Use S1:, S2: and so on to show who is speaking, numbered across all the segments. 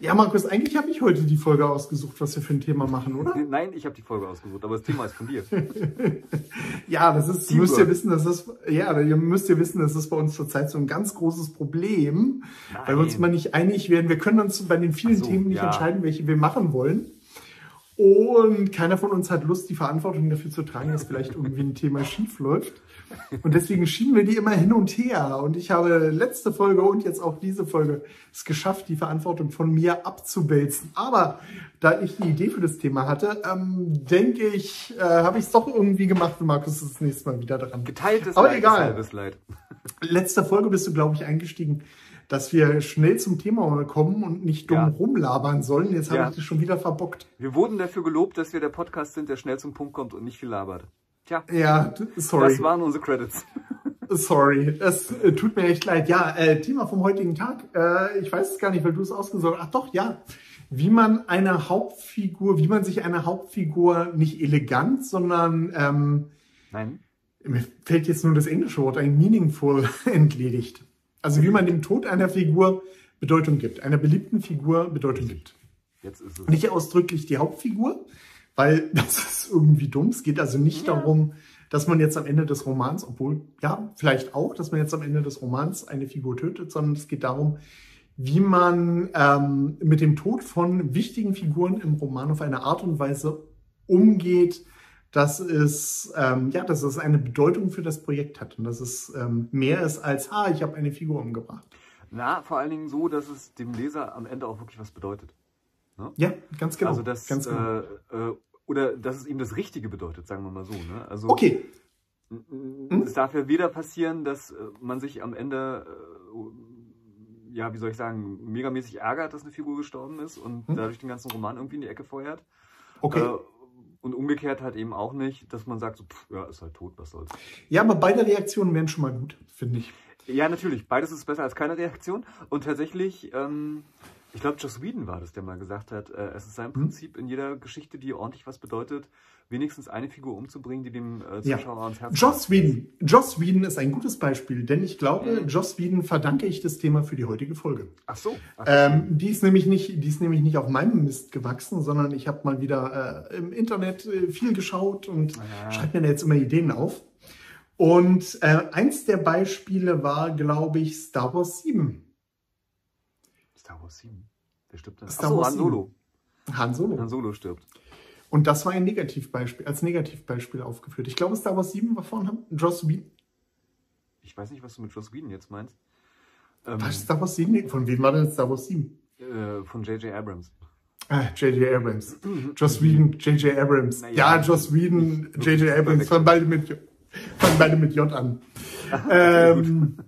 S1: Ja, Markus, eigentlich habe ich heute die Folge ausgesucht, was wir für ein Thema machen, oder?
S2: Nein, ich habe die Folge ausgesucht, aber das Thema ist von dir.
S1: ja, das ist, ihr müsst ihr wissen, das ist, ja, ihr müsst ihr wissen, das ist bei uns zurzeit so ein ganz großes Problem, Nein. weil wir uns immer nicht einig werden. Wir können uns bei den vielen so, Themen nicht ja. entscheiden, welche wir machen wollen. Und keiner von uns hat Lust, die Verantwortung dafür zu tragen, dass vielleicht irgendwie ein Thema schief läuft. Und deswegen schieben wir die immer hin und her. Und ich habe letzte Folge und jetzt auch diese Folge es geschafft, die Verantwortung von mir abzuwälzen. Aber da ich die Idee für das Thema hatte, ähm, denke ich, äh, habe ich es doch irgendwie gemacht und Markus ist das nächste Mal wieder dran.
S2: Geteiltes
S1: Aber
S2: Leid
S1: egal. Leid. Letzte Folge bist du, glaube ich, eingestiegen dass wir schnell zum Thema kommen und nicht dumm ja. rumlabern sollen. Jetzt habe ja. ich das schon wieder verbockt.
S2: Wir wurden dafür gelobt, dass wir der Podcast sind, der schnell zum Punkt kommt und nicht viel labert.
S1: Tja, ja, sorry.
S2: Das waren unsere Credits.
S1: Sorry, es äh, tut mir echt leid. Ja, äh, Thema vom heutigen Tag. Äh, ich weiß es gar nicht, weil du es ausgesucht hast. Ach doch, ja. Wie man eine Hauptfigur, wie man sich eine Hauptfigur nicht elegant, sondern ähm,
S2: Nein.
S1: Mir fällt jetzt nur das englische Wort ein meaningful entledigt. Also wie man dem Tod einer Figur Bedeutung gibt, einer beliebten Figur Bedeutung gibt.
S2: Jetzt ist es.
S1: Nicht ausdrücklich die Hauptfigur, weil das ist irgendwie dumm. Es geht also nicht ja. darum, dass man jetzt am Ende des Romans, obwohl, ja, vielleicht auch, dass man jetzt am Ende des Romans eine Figur tötet, sondern es geht darum, wie man ähm, mit dem Tod von wichtigen Figuren im Roman auf eine Art und Weise umgeht, dass es, ähm, ja, dass es eine Bedeutung für das Projekt hat und dass es ähm, mehr ist als, ah, ich habe eine Figur umgebracht.
S2: Na, vor allen Dingen so, dass es dem Leser am Ende auch wirklich was bedeutet.
S1: Ne? Ja, ganz genau.
S2: Also das,
S1: ganz
S2: genau. Äh, äh, oder dass es ihm das Richtige bedeutet, sagen wir mal so. Ne? Also,
S1: okay.
S2: Hm? Es darf ja weder passieren, dass äh, man sich am Ende, äh, ja, wie soll ich sagen, megamäßig ärgert, dass eine Figur gestorben ist und hm? dadurch den ganzen Roman irgendwie in die Ecke feuert.
S1: Okay.
S2: Und umgekehrt halt eben auch nicht, dass man sagt, so, pff, ja, ist halt tot, was soll's.
S1: Ja, aber beide Reaktionen wären schon mal gut, finde ich.
S2: Ja, natürlich. Beides ist besser als keine Reaktion. Und tatsächlich, ähm, ich glaube, Joss Whedon war das, der mal gesagt hat, äh, es ist sein hm. Prinzip in jeder Geschichte, die ordentlich was bedeutet, wenigstens eine Figur umzubringen, die dem äh, Zuschauer ja. ans Herz
S1: Joss Whedon. Joss Whedon ist ein gutes Beispiel, denn ich glaube, mhm. Joss Whedon verdanke ich das Thema für die heutige Folge.
S2: Ach so. Ach
S1: ähm, die ist nämlich nicht, die ist nämlich nicht auf meinem Mist gewachsen, sondern ich habe mal wieder äh, im Internet äh, viel geschaut und ja. schreibe mir da jetzt immer Ideen auf. Und äh, eins der Beispiele war, glaube ich, Star Wars 7.
S2: Star Wars 7. Wer stirbt denn?
S1: Star Achso, Wars
S2: Han Solo.
S1: Han Solo.
S2: Han Solo stirbt.
S1: Und das war ein Negativbeispiel, als Negativbeispiel aufgeführt. Ich glaube, Star Wars 7 war von Joss Whedon.
S2: Ich weiß nicht, was du mit Joss Whedon jetzt meinst.
S1: Ähm, was, Star Wars 7? Von wem war denn Star Wars 7?
S2: Äh, von J.J. Abrams.
S1: Ah, J.J. Abrams. Joss Whedon, J.J. Abrams. Ja, ja, Joss Whedon, J.J. Abrams. Fangen beide mit, fangen beide mit J an. ähm,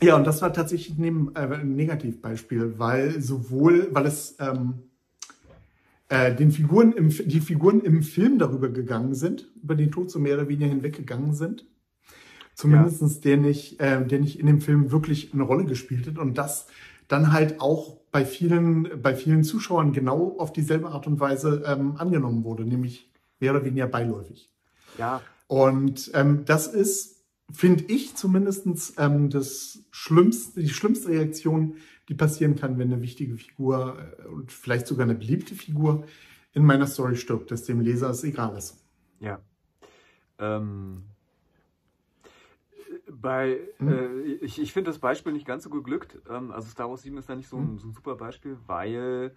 S1: ja, und das war tatsächlich ein, äh, ein Negativbeispiel, weil sowohl, weil es ähm, äh, den Figuren im, die Figuren im Film darüber gegangen sind, über den Tod so mehr oder weniger hinweggegangen sind. Zumindest ja. der, nicht, äh, der nicht in dem Film wirklich eine Rolle gespielt hat. Und das dann halt auch bei vielen, bei vielen Zuschauern genau auf dieselbe Art und Weise ähm, angenommen wurde, nämlich mehr oder weniger beiläufig.
S2: Ja.
S1: Und ähm, das ist finde ich zumindest ähm, das schlimmste, die schlimmste Reaktion, die passieren kann, wenn eine wichtige Figur äh, und vielleicht sogar eine beliebte Figur in meiner Story stirbt, dass dem Leser es egal ist.
S2: Ja. Ähm, bei, hm? äh, ich, ich finde das Beispiel nicht ganz so geglückt. Ähm, also Star Wars 7 ist da nicht so ein, hm? so ein super Beispiel, weil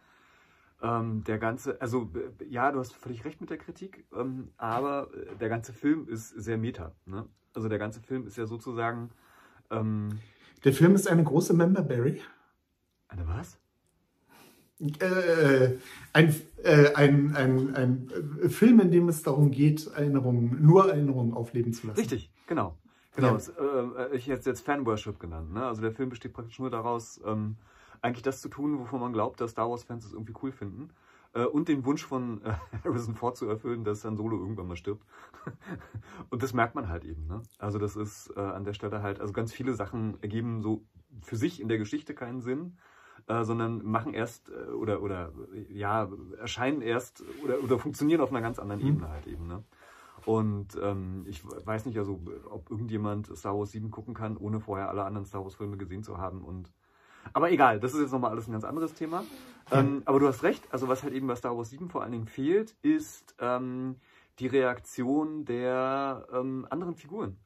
S2: ähm, der ganze, also ja, du hast völlig recht mit der Kritik, ähm, aber der ganze Film ist sehr meta. Ne? Also der ganze Film ist ja sozusagen. Ähm,
S1: der Film ist eine große Memberberry.
S2: Eine was?
S1: Äh, ein, äh, ein, ein, ein Film, in dem es darum geht, Erinnerungen, nur Erinnerungen aufleben zu lassen.
S2: Richtig, genau. Genau, ja. es, äh, ich hätte es jetzt Fanworship genannt. Ne? Also der Film besteht praktisch nur daraus, ähm, eigentlich das zu tun, wovon man glaubt, dass Star Wars-Fans es irgendwie cool finden. Äh, und den Wunsch von äh, Harrison Ford zu erfüllen, dass Han Solo irgendwann mal stirbt. und das merkt man halt eben. Ne? Also das ist äh, an der Stelle halt, also ganz viele Sachen ergeben so für sich in der Geschichte keinen Sinn. Äh, sondern machen erst äh, oder oder ja erscheinen erst oder, oder funktionieren auf einer ganz anderen mhm. Ebene halt eben. Ne? Und ähm, ich weiß nicht, also ob irgendjemand Star Wars 7 gucken kann, ohne vorher alle anderen Star Wars Filme gesehen zu haben und Aber egal, das ist jetzt nochmal alles ein ganz anderes Thema. Ähm, aber du hast recht, also was halt eben bei Star Wars 7 vor allen Dingen fehlt, ist ähm, die Reaktion der ähm, anderen Figuren.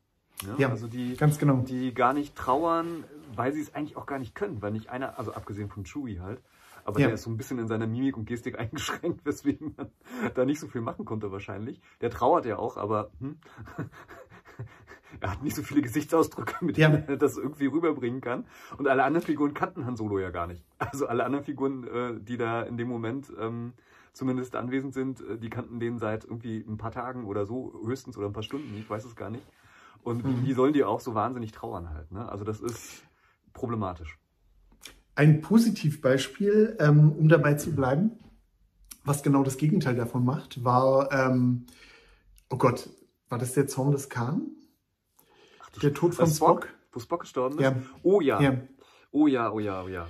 S1: Ja, ja, also die, ganz genau.
S2: die gar nicht trauern, weil sie es eigentlich auch gar nicht können, weil nicht einer, also abgesehen von Chewie halt, aber ja. der ist so ein bisschen in seiner Mimik und Gestik eingeschränkt, weswegen man da nicht so viel machen konnte wahrscheinlich. Der trauert ja auch, aber hm, er hat nicht so viele Gesichtsausdrücke, mit denen ja. er das irgendwie rüberbringen kann. Und alle anderen Figuren kannten Han Solo ja gar nicht. Also alle anderen Figuren, äh, die da in dem Moment ähm, zumindest anwesend sind, äh, die kannten den seit irgendwie ein paar Tagen oder so, höchstens oder ein paar Stunden, ich weiß es gar nicht. Und mhm. wie sollen die auch so wahnsinnig trauern halt? Ne? Also das ist problematisch.
S1: Ein Positivbeispiel, ähm, um dabei zu bleiben, was genau das Gegenteil davon macht, war, ähm, oh Gott, war das der Zorn des Khan?
S2: Der Tod von Spock? Spock? Wo Spock gestorben ist? Ja. Oh ja. ja. Oh ja, oh ja, oh ja.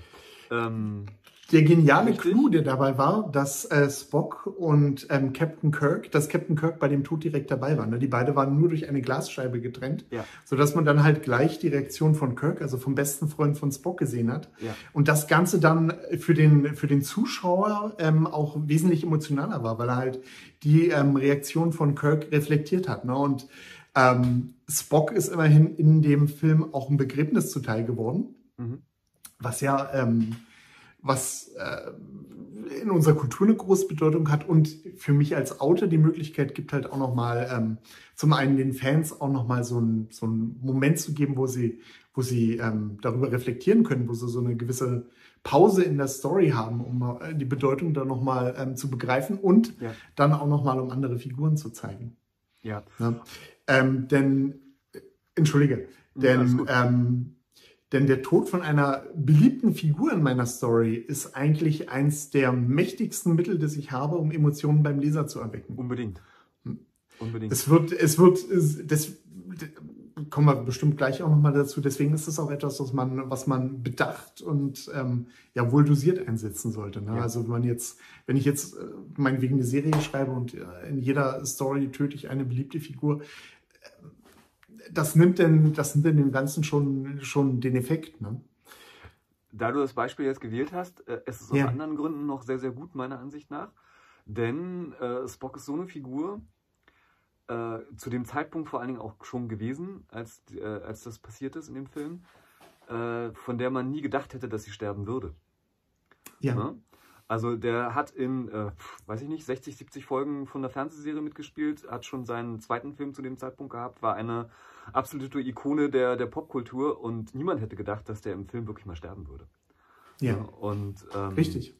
S2: Ähm,
S1: der geniale Richtig. Clou, der dabei war, dass äh, Spock und ähm, Captain Kirk, dass Captain Kirk bei dem Tod direkt dabei waren. Ne? Die beide waren nur durch eine Glasscheibe getrennt, ja. sodass man dann halt gleich die Reaktion von Kirk, also vom besten Freund von Spock, gesehen hat. Ja. Und das Ganze dann für den, für den Zuschauer ähm, auch wesentlich emotionaler war, weil er halt die ähm, Reaktion von Kirk reflektiert hat. Ne? Und ähm, Spock ist immerhin in dem Film auch ein Begräbnis zuteil geworden, mhm. was ja ähm, was äh, in unserer Kultur eine große Bedeutung hat und für mich als Autor die Möglichkeit gibt halt auch nochmal ähm, zum einen den Fans auch nochmal so, ein, so einen Moment zu geben, wo sie, wo sie ähm, darüber reflektieren können, wo sie so eine gewisse Pause in der Story haben, um äh, die Bedeutung dann nochmal ähm, zu begreifen und ja. dann auch nochmal um andere Figuren zu zeigen. Ja. ja. Ähm, denn, entschuldige, denn ja, ähm, denn der Tod von einer beliebten Figur in meiner Story ist eigentlich eins der mächtigsten Mittel, das ich habe, um Emotionen beim Leser zu erwecken.
S2: Unbedingt. Hm.
S1: Unbedingt. Es wird, es wird, das kommen wir bestimmt gleich auch nochmal dazu. Deswegen ist es auch etwas, was man, was man bedacht und ähm, ja wohl dosiert einsetzen sollte. Ne? Ja. Also wenn man jetzt, wenn ich jetzt äh, meinetwegen eine Serie schreibe und äh, in jeder Story töte ich eine beliebte Figur, das nimmt denn, das nimmt denn dem Ganzen schon, schon den Effekt. Ne?
S2: Da du das Beispiel jetzt gewählt hast, äh, es ist aus ja. anderen Gründen noch sehr, sehr gut, meiner Ansicht nach. Denn äh, Spock ist so eine Figur, äh, zu dem Zeitpunkt vor allen Dingen auch schon gewesen, als, äh, als das passiert ist in dem Film, äh, von der man nie gedacht hätte, dass sie sterben würde. Ja. ja? Also der hat in, äh, weiß ich nicht, 60, 70 Folgen von der Fernsehserie mitgespielt, hat schon seinen zweiten Film zu dem Zeitpunkt gehabt, war eine absolute Ikone der, der Popkultur und niemand hätte gedacht, dass der im Film wirklich mal sterben würde.
S1: Ja.
S2: Und,
S1: ähm, Richtig.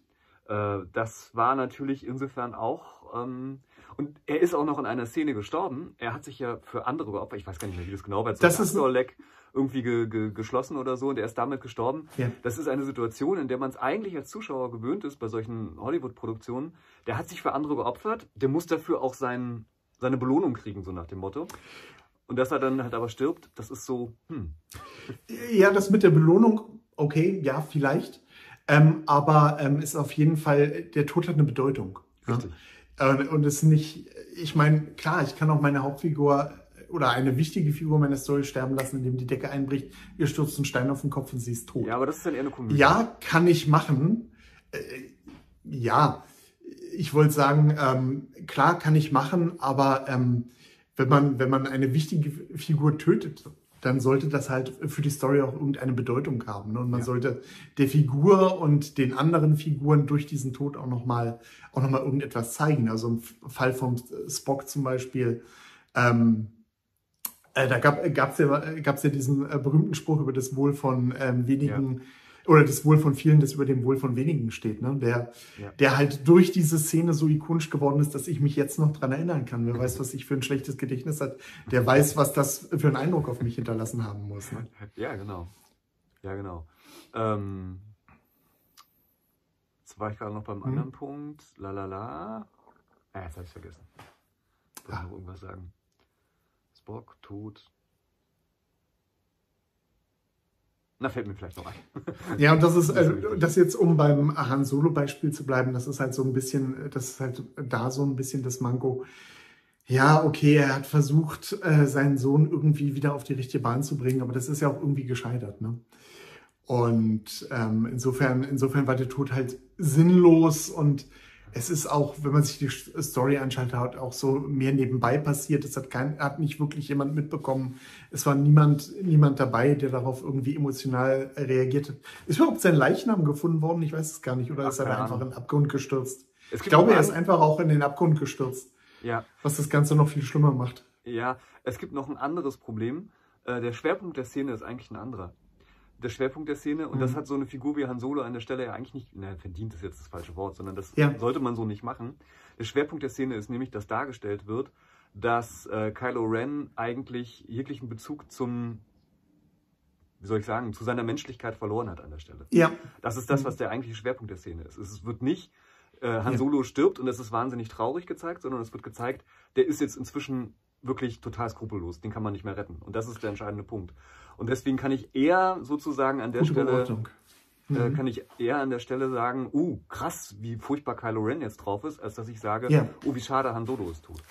S2: Äh, das war natürlich insofern auch, ähm, und er ist auch noch in einer Szene gestorben. Er hat sich ja für andere geopfert, ich weiß gar nicht mehr, wie das genau war,
S1: das ist Leck
S2: irgendwie ge, ge, geschlossen oder so und er ist damit gestorben. Ja. Das ist eine Situation, in der man es eigentlich als Zuschauer gewöhnt ist bei solchen Hollywood-Produktionen. Der hat sich für andere geopfert, der muss dafür auch sein, seine Belohnung kriegen, so nach dem Motto. Und dass er dann halt aber stirbt, das ist so, hm.
S1: Ja, das mit der Belohnung, okay, ja, vielleicht. Ähm, aber ähm, ist auf jeden Fall, der Tod hat eine Bedeutung. Richtig. Ja? Äh, und es ist nicht, ich meine, klar, ich kann auch meine Hauptfigur oder eine wichtige Figur meiner Story sterben lassen, indem die Decke einbricht, ihr stürzt einen Stein auf den Kopf und sie ist tot.
S2: Ja, aber das ist dann eher eine Komödie.
S1: Ja, kann ich machen. Äh, ja, ich wollte sagen, ähm, klar kann ich machen, aber ähm, wenn man, wenn man eine wichtige Figur tötet, dann sollte das halt für die Story auch irgendeine Bedeutung haben. Ne? Und man ja. sollte der Figur und den anderen Figuren durch diesen Tod auch nochmal auch noch mal irgendetwas zeigen. Also im Fall von Spock zum Beispiel, ähm, äh, da gab es ja, gab's ja diesen äh, berühmten Spruch über das Wohl von ähm, wenigen ja oder das Wohl von vielen, das über dem Wohl von wenigen steht, ne? der, ja. der halt durch diese Szene so ikonisch geworden ist, dass ich mich jetzt noch dran erinnern kann. Wer weiß, was ich für ein schlechtes Gedächtnis hat, der weiß, was das für einen Eindruck auf mich hinterlassen haben muss. Ne?
S2: Ja, genau. Ja, genau. Ähm, jetzt war ich gerade noch beim hm. anderen Punkt. La la la. Ah, jetzt habe ich vergessen. Ich wollte ah. noch irgendwas sagen. Spock, tot, Na, fällt mir vielleicht noch ein.
S1: Ja, und das ist, also, das jetzt, um beim Han Solo-Beispiel zu bleiben, das ist halt so ein bisschen, das ist halt da so ein bisschen das Manko. Ja, okay, er hat versucht, äh, seinen Sohn irgendwie wieder auf die richtige Bahn zu bringen, aber das ist ja auch irgendwie gescheitert, ne? Und ähm, insofern, insofern war der Tod halt sinnlos und es ist auch, wenn man sich die Story anschaut, hat auch so mehr nebenbei passiert. Es hat kein, hat nicht wirklich jemand mitbekommen. Es war niemand, niemand dabei, der darauf irgendwie emotional reagiert hat. Ist überhaupt sein Leichnam gefunden worden? Ich weiß es gar nicht. Oder Ach, ist er da einfach in den Abgrund gestürzt? Ich glaube, er ist einfach auch in den Abgrund gestürzt. Ja. Was das Ganze noch viel schlimmer macht.
S2: Ja, es gibt noch ein anderes Problem. Äh, der Schwerpunkt der Szene ist eigentlich ein anderer der Schwerpunkt der Szene. Und mhm. das hat so eine Figur wie Han Solo an der Stelle ja eigentlich nicht, na, verdient ist jetzt das falsche Wort, sondern das ja. sollte man so nicht machen. Der Schwerpunkt der Szene ist nämlich, dass dargestellt wird, dass äh, Kylo Ren eigentlich jeglichen Bezug zum, wie soll ich sagen, zu seiner Menschlichkeit verloren hat an der Stelle. Ja. Das ist das, mhm. was der eigentliche Schwerpunkt der Szene ist. Es wird nicht, äh, Han ja. Solo stirbt und es ist wahnsinnig traurig gezeigt, sondern es wird gezeigt, der ist jetzt inzwischen wirklich total skrupellos. Den kann man nicht mehr retten. Und das ist der entscheidende Punkt. Und deswegen kann ich eher sozusagen an der Gute Stelle äh, mhm. kann ich eher an der Stelle sagen, uh, krass, wie furchtbar Kylo Ren jetzt drauf ist, als dass ich sage, ja. oh, wie schade Han Solo es tut.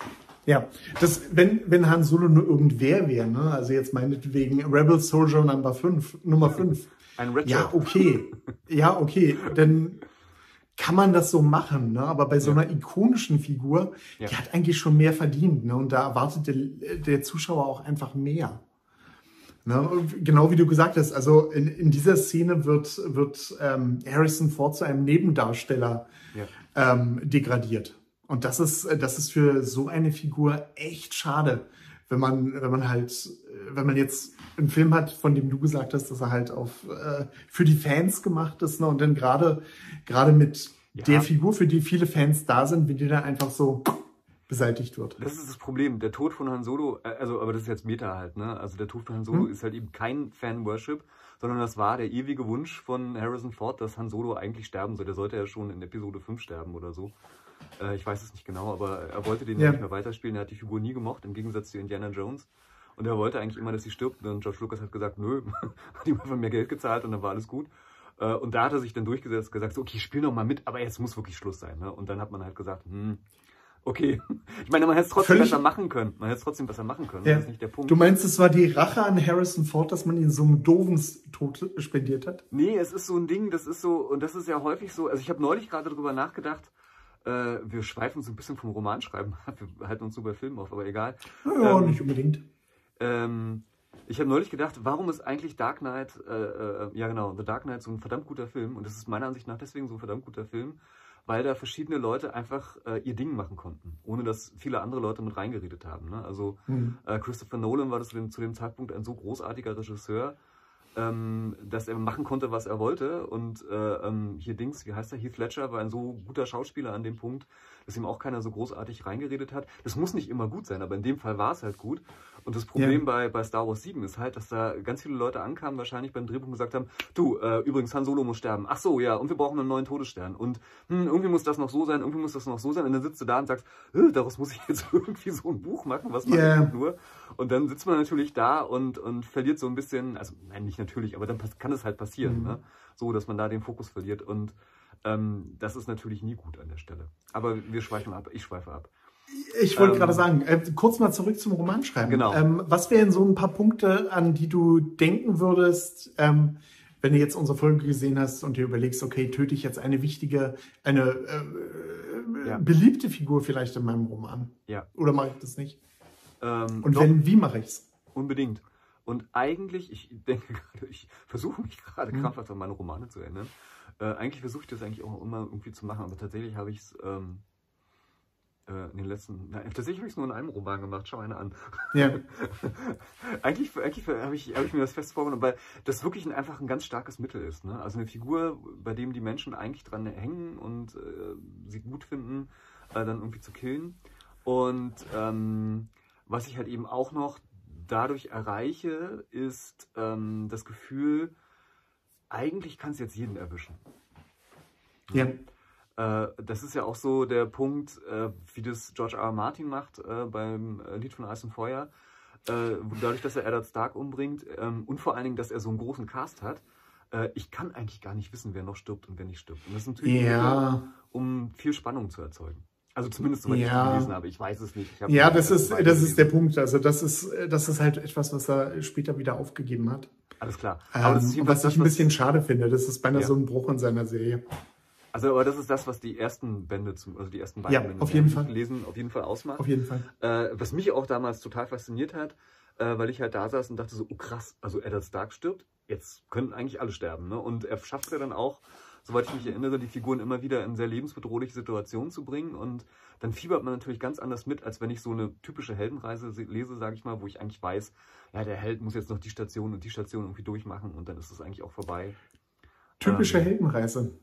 S1: Ja, das, wenn, wenn Han Solo nur irgendwer wäre, ne? also jetzt meinetwegen Rebel Soldier Number 5, Nummer 5. Ein Red Ja, okay. ja, okay. Dann kann man das so machen, ne? aber bei so einer ikonischen Figur, ja. die hat eigentlich schon mehr verdient. Ne? Und da erwartet der, der Zuschauer auch einfach mehr. Ne? Genau wie du gesagt hast, also in, in dieser Szene wird, wird ähm, Harrison Ford zu einem Nebendarsteller ja. ähm, degradiert. Und das ist, das ist für so eine Figur echt schade, wenn man, wenn man halt, wenn man jetzt einen Film hat, von dem du gesagt hast, dass er halt auf äh, für die Fans gemacht ist, ne? Und dann gerade gerade mit ja. der Figur, für die viele Fans da sind, wie die dann einfach so beseitigt wird.
S2: Das ist das Problem. Der Tod von Han Solo, äh, also, aber das ist jetzt Meta halt, ne? Also der Tod von Han Solo hm. ist halt eben kein Fan-Worship, sondern das war der ewige Wunsch von Harrison Ford, dass Han Solo eigentlich sterben soll. Der sollte ja schon in Episode 5 sterben oder so. Äh, ich weiß es nicht genau, aber er wollte den ja. nicht mehr weiterspielen. Er hat die Figur nie gemocht, im Gegensatz zu Indiana Jones. Und er wollte eigentlich immer, dass sie stirbt. Und George Lucas hat gesagt, nö, hat ihm einfach mehr Geld gezahlt und dann war alles gut. Äh, und da hat er sich dann durchgesetzt, gesagt, so, okay, spiel noch mal mit, aber jetzt muss wirklich Schluss sein. Ne? Und dann hat man halt gesagt, hm, okay. Ich meine, man hätte es trotzdem Völlig besser machen können. Man hätte es trotzdem besser machen können. Ja. Das ist nicht der Punkt.
S1: Du meinst, es war die Rache an Harrison Ford, dass man ihn so einen doofen Tod spendiert hat?
S2: Nee, es ist so ein Ding, das ist so, und das ist ja häufig so, also ich habe neulich gerade darüber nachgedacht, äh, wir schweifen so ein bisschen vom Romanschreiben ab, wir halten uns so bei Filmen auf, aber egal.
S1: Ja, ähm, nicht unbedingt.
S2: Ähm, ich habe neulich gedacht, warum ist eigentlich Dark Knight, äh, äh, ja genau, The Dark Knight so ein verdammt guter Film und das ist meiner Ansicht nach deswegen so ein verdammt guter Film, weil da verschiedene Leute einfach äh, ihr Ding machen konnten, ohne dass viele andere Leute mit reingeredet haben. Ne? Also mhm. äh, Christopher Nolan war das zu dem, zu dem Zeitpunkt ein so großartiger Regisseur, ähm, dass er machen konnte, was er wollte. Und äh, ähm, hier Dings, wie heißt er? Heath Ledger war ein so guter Schauspieler an dem Punkt, dass ihm auch keiner so großartig reingeredet hat. Das muss nicht immer gut sein, aber in dem Fall war es halt gut. Und das Problem ja. bei, bei Star Wars 7 ist halt, dass da ganz viele Leute ankamen, wahrscheinlich beim Drehbuch und gesagt haben, du, äh, übrigens, Han Solo muss sterben. Ach so, ja, und wir brauchen einen neuen Todesstern. Und hm, irgendwie muss das noch so sein, irgendwie muss das noch so sein. Und dann sitzt du da und sagst, daraus muss ich jetzt irgendwie so ein Buch machen, was mache yeah. nur? Und dann sitzt man natürlich da und, und verliert so ein bisschen, also nein, nicht natürlich, aber dann kann es halt passieren, mhm. ne? so, dass man da den Fokus verliert. Und ähm, das ist natürlich nie gut an der Stelle. Aber wir schweifen ab, ich schweife ab.
S1: Ich wollte ähm, gerade sagen, äh, kurz mal zurück zum Romanschreiben. Genau. Ähm, was wären so ein paar Punkte, an die du denken würdest, ähm, wenn du jetzt unsere Folge gesehen hast und dir überlegst, okay, töte ich jetzt eine wichtige, eine äh, ja. beliebte Figur vielleicht in meinem Roman? Ja. Oder mache ich das nicht? Ähm, und wenn, wie mache ich es?
S2: Unbedingt. Und eigentlich, ich denke gerade, ich versuche mich gerade mhm. krampfhaft an meine Romane zu erinnern. Äh, eigentlich versuche ich das eigentlich auch immer irgendwie zu machen, aber tatsächlich habe ich es ähm, äh, in den letzten, na, tatsächlich habe ich es nur in einem Roman gemacht, schau eine an. Ja. eigentlich eigentlich habe ich, hab ich mir das fest vorgenommen, weil das wirklich ein, einfach ein ganz starkes Mittel ist. Ne? Also eine Figur, bei dem die Menschen eigentlich dran hängen und äh, sie gut finden, äh, dann irgendwie zu killen. Und ähm, was ich halt eben auch noch dadurch erreiche, ist ähm, das Gefühl, eigentlich kann es jetzt jeden erwischen. Ja. Äh, das ist ja auch so der Punkt, äh, wie das George R. R. Martin macht äh, beim Lied von Eis und Feuer. dadurch, dass er Eddard Stark umbringt ähm, und vor allen Dingen, dass er so einen großen Cast hat, ich kann eigentlich gar nicht wissen, wer noch stirbt und wer nicht stirbt. Und das ist natürlich, ja. um viel Spannung zu erzeugen. Also zumindest, soweit ja. ich gelesen habe. Ich weiß es nicht.
S1: ja, das ist, das ist der Punkt. Also das ist, das ist halt etwas, was er später wieder aufgegeben hat.
S2: Alles klar.
S1: Ähm, was ich ein bisschen schade finde, das ist beinahe ja. so ein Bruch in seiner Serie.
S2: Also, aber das ist das, was die ersten Bände, zum, also die ersten beiden
S1: ja,
S2: Bände,
S1: auf jeden Fall.
S2: lesen, auf jeden Fall ausmacht.
S1: Auf jeden Fall.
S2: Äh, was mich auch damals total fasziniert hat, äh, weil ich halt da saß und dachte so, oh krass, also Eddard Stark stirbt, jetzt können eigentlich alle sterben. Ne? Und er schafft es ja dann auch, soweit ich mich erinnere, die Figuren immer wieder in sehr lebensbedrohliche Situationen zu bringen. Und dann fiebert man natürlich ganz anders mit, als wenn ich so eine typische Heldenreise lese, sage ich mal, wo ich eigentlich weiß, ja, der Held muss jetzt noch die Station und die Station irgendwie durchmachen und dann ist es eigentlich auch vorbei.
S1: Typische ähm, Heldenreise.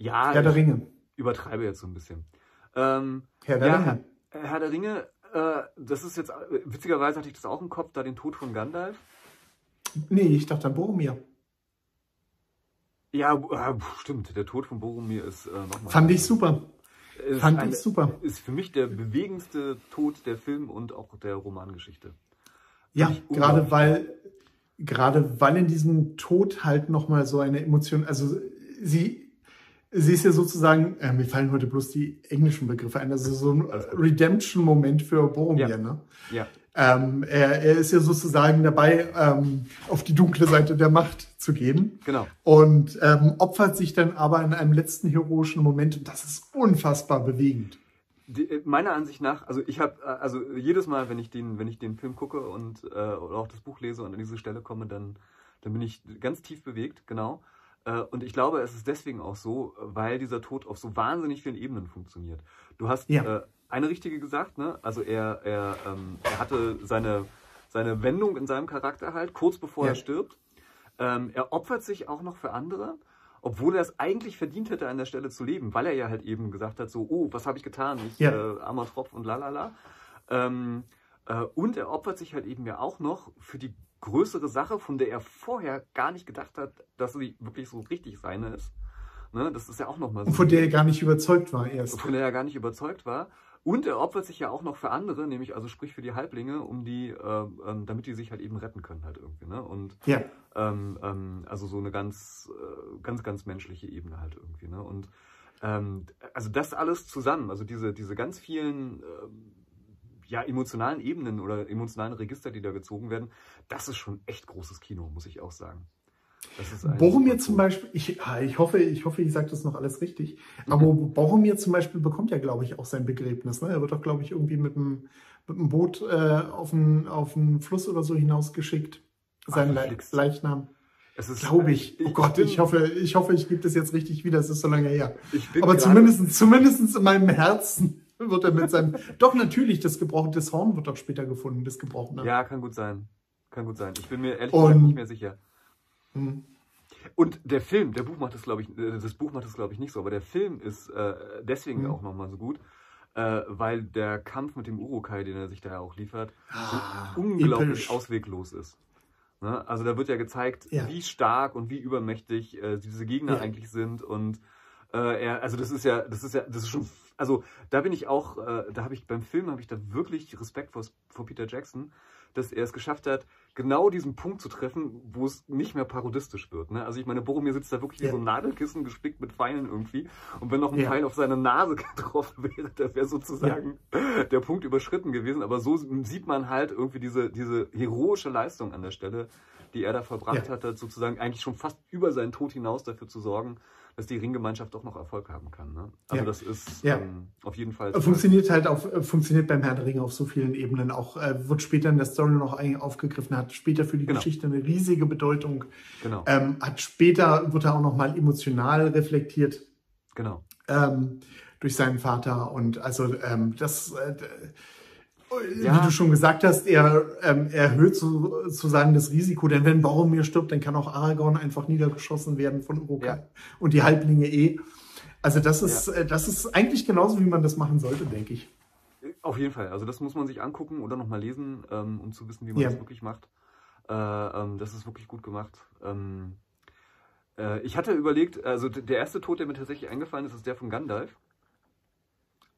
S2: Ja,
S1: Herr der Ringe.
S2: Übertreibe jetzt so ein bisschen. Ähm,
S1: Herr der
S2: ja,
S1: Ringe.
S2: Herr, Herr der Ringe, äh, das ist jetzt, witzigerweise hatte ich das auch im Kopf, da den Tod von Gandalf.
S1: Nee, ich dachte an Boromir.
S2: Ja, äh, stimmt, der Tod von Boromir ist äh, nochmal.
S1: Fand ich super. Fand eine, ich super.
S2: Ist für mich der bewegendste Tod der Film- und auch der Romangeschichte.
S1: Ja, gerade weil, gerade weil in diesem Tod halt nochmal so eine Emotion, also sie sie ist ja sozusagen, äh, mir fallen heute bloß die englischen Begriffe ein, also so ein Redemption-Moment für Boromir,
S2: ja.
S1: ne?
S2: Ja.
S1: Ähm, er, er, ist ja sozusagen dabei, ähm, auf die dunkle Seite der Macht zu gehen.
S2: Genau.
S1: Und ähm, opfert sich dann aber in einem letzten heroischen Moment und das ist unfassbar bewegend.
S2: Die, äh, meiner Ansicht nach, also ich habe, äh, also jedes Mal, wenn ich den, wenn ich den Film gucke und äh, oder auch das Buch lese und an diese Stelle komme, dann, dann bin ich ganz tief bewegt, genau. Äh, und ich glaube, es ist deswegen auch so, weil dieser Tod auf so wahnsinnig vielen Ebenen funktioniert. Du hast ja. äh, eine richtige gesagt, ne? Also er, er, ähm, er hatte seine, seine Wendung in seinem Charakter halt, kurz bevor ja. er stirbt. Ähm, er opfert sich auch noch für andere, obwohl er es eigentlich verdient hätte, an der Stelle zu leben, weil er ja halt eben gesagt hat, so, oh, was habe ich getan? Ich, ja. äh, armer Tropf und lalala. Ähm, äh, und er opfert sich halt eben ja auch noch für die größere Sache, von der er vorher gar nicht gedacht hat, dass sie wirklich so richtig seine ist. Ne? Das ist ja auch nochmal so.
S1: Und von der er gar nicht überzeugt war erst.
S2: Von der er gar nicht überzeugt war. Und er opfert sich ja auch noch für andere, nämlich also sprich für die Halblinge, um die, äh, ähm, damit die sich halt eben retten können halt irgendwie. Ne? Und
S1: ja.
S2: ähm, ähm, also so eine ganz, äh, ganz, ganz menschliche Ebene halt irgendwie. Ne? Und ähm, also das alles zusammen, also diese, diese ganz vielen ähm, ja, emotionalen Ebenen oder emotionalen Register, die da gezogen werden, das ist schon echt großes Kino, muss ich auch sagen.
S1: Boromir zum Beispiel, ich, ich hoffe, ich hoffe, ich sage das noch alles richtig, mhm. aber Boromir zum Beispiel bekommt ja, glaube ich, auch sein Begräbnis. Ne? Er wird doch, glaube ich, irgendwie mit einem, mit einem Boot äh, auf, einen, auf einen Fluss oder so hinausgeschickt. Sein Le Leichnam. Glaube ich. Oh Gott, ich hoffe, ich hoffe, ich gebe das jetzt richtig wieder. Es ist so lange her. Aber zumindest, zumindest in meinem Herzen wird er mit seinem. doch, natürlich, das gebrochene das Horn wird doch später gefunden, das gebrochene.
S2: Ja, kann gut sein. Kann gut sein. Ich bin mir ehrlich gesagt nicht mehr sicher. Hm. Und der Film, der Buch macht das, glaube ich, äh, das Buch macht das, glaube ich, nicht so, aber der Film ist äh, deswegen mhm. auch nochmal so gut, äh, weil der Kampf mit dem Urukai, den er sich da auch liefert, ah, unglaublich episch. ausweglos ist. Ne? Also da wird ja gezeigt, ja. wie stark und wie übermächtig äh, diese Gegner ja. eigentlich sind und äh, er, also das ist ja, das ist ja, das ist schon also da bin ich auch, äh, da habe ich beim Film habe ich da wirklich Respekt vor, vor Peter Jackson, dass er es geschafft hat, genau diesen Punkt zu treffen, wo es nicht mehr parodistisch wird. Ne? Also ich meine, Boromir sitzt da wirklich ja. wie so ein Nadelkissen gespickt mit Pfeilen irgendwie. Und wenn noch ein ja. Pfeil auf seine Nase getroffen wäre, dann wäre sozusagen ja. der Punkt überschritten gewesen. Aber so sieht man halt irgendwie diese, diese heroische Leistung an der Stelle, die er da verbracht ja. hat, sozusagen eigentlich schon fast über seinen Tod hinaus dafür zu sorgen, dass die Ringgemeinschaft doch noch Erfolg haben kann. Ne? Also ja. das ist ja. ähm, auf jeden Fall.
S1: Funktioniert halt auf, äh, funktioniert beim Herrn der Ringe auf so vielen Ebenen. Auch äh, wird später in der Story noch aufgegriffen, hat später für die genau. Geschichte eine riesige Bedeutung.
S2: Genau.
S1: Ähm, hat später wird er auch noch mal emotional reflektiert.
S2: Genau.
S1: Ähm, durch seinen Vater und also ähm, das äh, ja. Wie du schon gesagt hast, er ähm, erhöht sozusagen das Risiko, denn wenn Boromir stirbt, dann kann auch Aragorn einfach niedergeschossen werden von Urukai ja. und die Halblinge eh. Also das ist, ja. Äh, das ist eigentlich genauso, wie man das machen sollte, denke ich.
S2: Auf jeden Fall. Also das muss man sich angucken oder nochmal lesen, ähm, um zu wissen, wie man das wirklich macht. Äh, ähm, das ist wirklich gut gemacht. Ähm, äh, ich hatte überlegt, also der erste Tod, der mir tatsächlich eingefallen ist, ist der von Gandalf.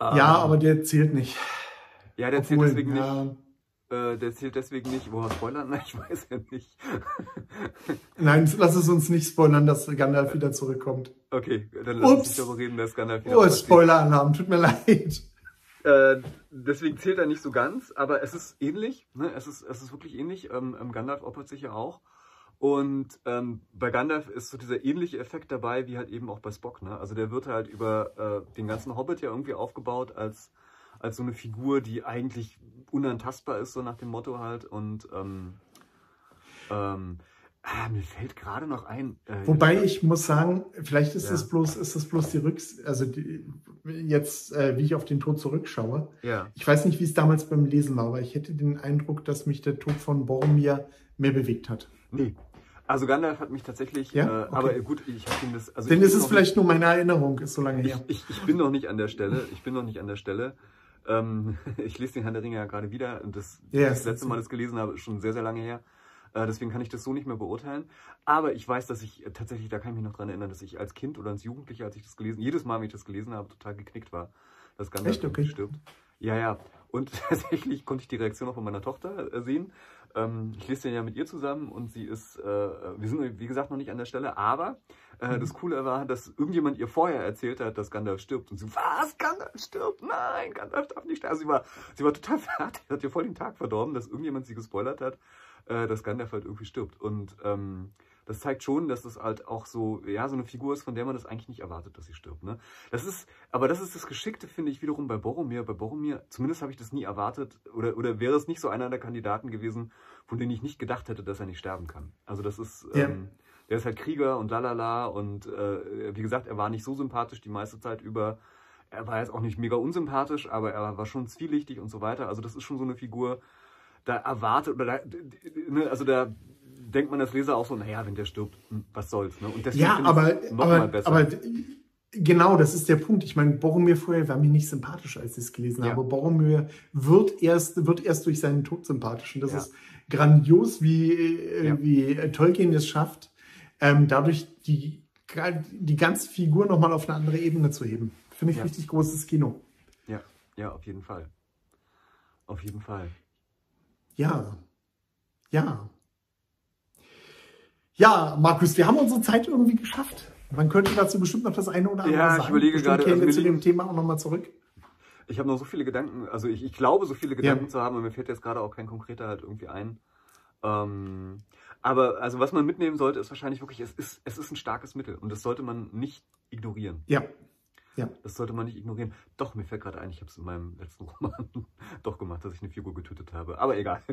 S1: ja, ähm, aber der zählt nicht.
S2: Ja, der Obwohl, zählt deswegen ja. nicht. Äh, der zählt deswegen nicht. Woher spoilern? Nein, ich weiß ja nicht.
S1: Nein, lass es uns nicht spoilern, dass Gandalf wieder zurückkommt.
S2: Okay, dann lass uns nicht darüber reden, dass Gandalf wieder
S1: Oh, Spoiler-Alarm, tut mir leid.
S2: Äh, deswegen zählt er nicht so ganz, aber es ist ähnlich. Ne? Es, ist, es ist wirklich ähnlich. Ähm, ähm Gandalf opfert sich ja auch. Und ähm, bei Gandalf ist so dieser ähnliche Effekt dabei, wie halt eben auch bei Spock. Ne? Also der wird halt über äh, den ganzen Hobbit ja irgendwie aufgebaut als, als so eine Figur, die eigentlich unantastbar ist, so nach dem Motto halt. Und ähm, ähm, ah, mir fällt gerade noch ein.
S1: Äh, Wobei ich muss sagen, vielleicht ist ja. das bloß, ist das bloß die Rücks, also die, jetzt, äh, wie ich auf den Tod zurückschaue. Ja. Ich weiß nicht, wie es damals beim Lesen war, aber ich hätte den Eindruck, dass mich der Tod von Boromir mehr bewegt hat.
S2: Nee, also Gandalf hat mich tatsächlich, ja? äh, okay. aber gut, ich habe ihn das. Also
S1: Denn ist es vielleicht nur meine Erinnerung, ist so lange
S2: her. Ich, ich, ich, bin noch nicht an der Stelle. Ich bin noch nicht an der Stelle. Ähm, ich lese den Herrn der Ringe ja gerade wieder und das, yes, das letzte Mal, das gelesen habe, ist schon sehr, sehr lange her. Äh, deswegen kann ich das so nicht mehr beurteilen. Aber ich weiß, dass ich tatsächlich, da kann ich mich noch dran erinnern, dass ich als Kind oder als Jugendlicher, als ich das gelesen, jedes Mal, wenn ich das gelesen habe, total geknickt war, dass Gandalf Echt? Okay. stirbt. Ja, ja. Und tatsächlich konnte ich die Reaktion auch von meiner Tochter äh, sehen. Ähm, ich lese den ja mit ihr zusammen und sie ist, äh, wir sind wie gesagt noch nicht an der Stelle, aber äh, mhm. das Coole war, dass irgendjemand ihr vorher erzählt hat, dass Gandalf stirbt. Und sie, was, Gandalf stirbt? Nein, Gandalf darf nicht sterben. Also sie war, sie war total fertig, hat ihr voll den Tag verdorben, dass irgendjemand sie gespoilert hat, äh, dass Gandalf halt irgendwie stirbt. Und ähm, das zeigt schon, dass es halt auch so, ja, so eine Figur ist, von der man das eigentlich nicht erwartet, dass sie stirbt. Ne? Das ist, aber das ist das Geschickte, finde ich, wiederum bei Boromir. Bei Boromir, zumindest habe ich das nie erwartet, oder, oder wäre es nicht so einer der Kandidaten gewesen, von denen ich nicht gedacht hätte, dass er nicht sterben kann. Also das ist, ja. ähm, der ist halt Krieger und lalala und äh, wie gesagt, er war nicht so sympathisch die meiste Zeit über. Er war jetzt auch nicht mega unsympathisch, aber er war schon zwielichtig und so weiter. Also das ist schon so eine Figur, da erwartet, oder da, ne, also da denkt man als Leser auch so, naja, wenn der stirbt, hm, was soll's. Ne?
S1: Und deswegen ja, aber, noch aber, mal besser. aber genau, das ist der Punkt. Ich meine, Boromir vorher war mir nicht sympathisch, als ich es gelesen ja. habe. Boromir wird erst, wird erst durch seinen Tod sympathisch. Und das ja. ist grandios, wie, äh, ja. wie Tolkien es schafft, ähm, dadurch die, die ganze Figur nochmal auf eine andere Ebene zu heben. Finde ich richtig großes Kino.
S2: Ja, ja, auf jeden Fall. Auf jeden Fall.
S1: Ja. Ja. Ja, Markus, wir haben unsere Zeit irgendwie geschafft. Man könnte dazu bestimmt noch das eine oder andere
S2: ja,
S1: sagen.
S2: Ich überlege bestimmt gerade,
S1: kämen also wir zu dem Thema auch nochmal zurück.
S2: Ich habe noch so viele Gedanken, also ich, ich glaube, so viele Gedanken ja. zu haben, und mir fällt jetzt gerade auch kein konkreter halt irgendwie ein. Ähm, aber also was man mitnehmen sollte, ist wahrscheinlich wirklich, es ist, es ist ein starkes Mittel und das sollte man nicht ignorieren.
S1: Ja. Ja.
S2: Das sollte man nicht ignorieren. Doch, mir fällt gerade ein, ich habe es in meinem letzten Roman doch gemacht, dass ich eine Figur getötet habe. Aber egal.